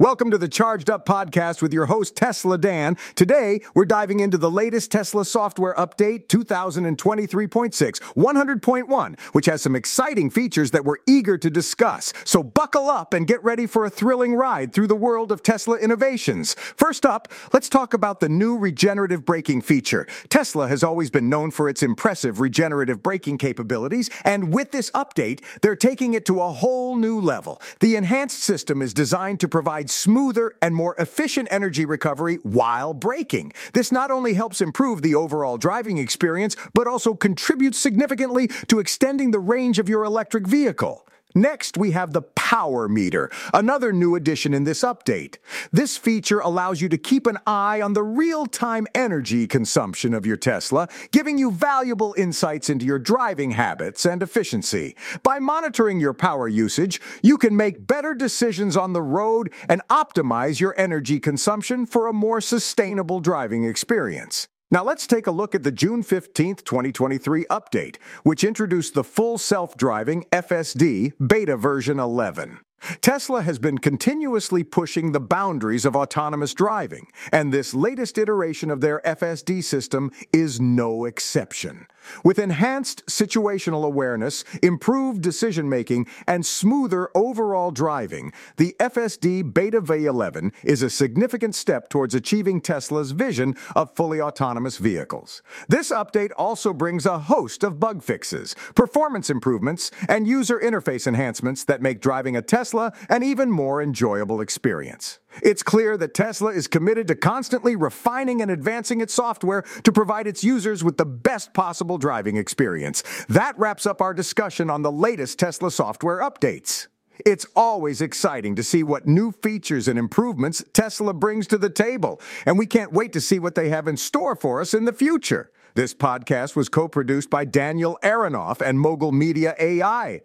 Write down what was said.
Welcome to the Charged Up Podcast with your host, Tesla Dan. Today, we're diving into the latest Tesla software update 2023.6, 100.1, which has some exciting features that we're eager to discuss. So buckle up and get ready for a thrilling ride through the world of Tesla innovations. First up, let's talk about the new regenerative braking feature. Tesla has always been known for its impressive regenerative braking capabilities, and with this update, they're taking it to a whole new level. The enhanced system is designed to provide smoother and more efficient energy recovery while braking. This not only helps improve the overall driving experience, but also contributes significantly to extending the range of your electric vehicle. Next, we have the Power Meter, another new addition in this update. This feature allows you to keep an eye on the real time energy consumption of your Tesla, giving you valuable insights into your driving habits and efficiency. By monitoring your power usage, you can make better decisions on the road and optimize your energy consumption for a more sustainable driving experience. Now let's take a look at the June 15th, 2023 update, which introduced the full self-driving FSD beta version 11. Tesla has been continuously pushing the boundaries of autonomous driving, and this latest iteration of their FSD system is no exception. With enhanced situational awareness, improved decision making, and smoother overall driving, the FSD Beta V11 is a significant step towards achieving Tesla's vision of fully autonomous vehicles. This update also brings a host of bug fixes, performance improvements, and user interface enhancements that make driving a Tesla an even more enjoyable experience. It's clear that Tesla is committed to constantly refining and advancing its software to provide its users with the best possible driving experience. That wraps up our discussion on the latest Tesla software updates. It's always exciting to see what new features and improvements Tesla brings to the table, and we can't wait to see what they have in store for us in the future. This podcast was co produced by Daniel Aharonoff and Mogul Media AI.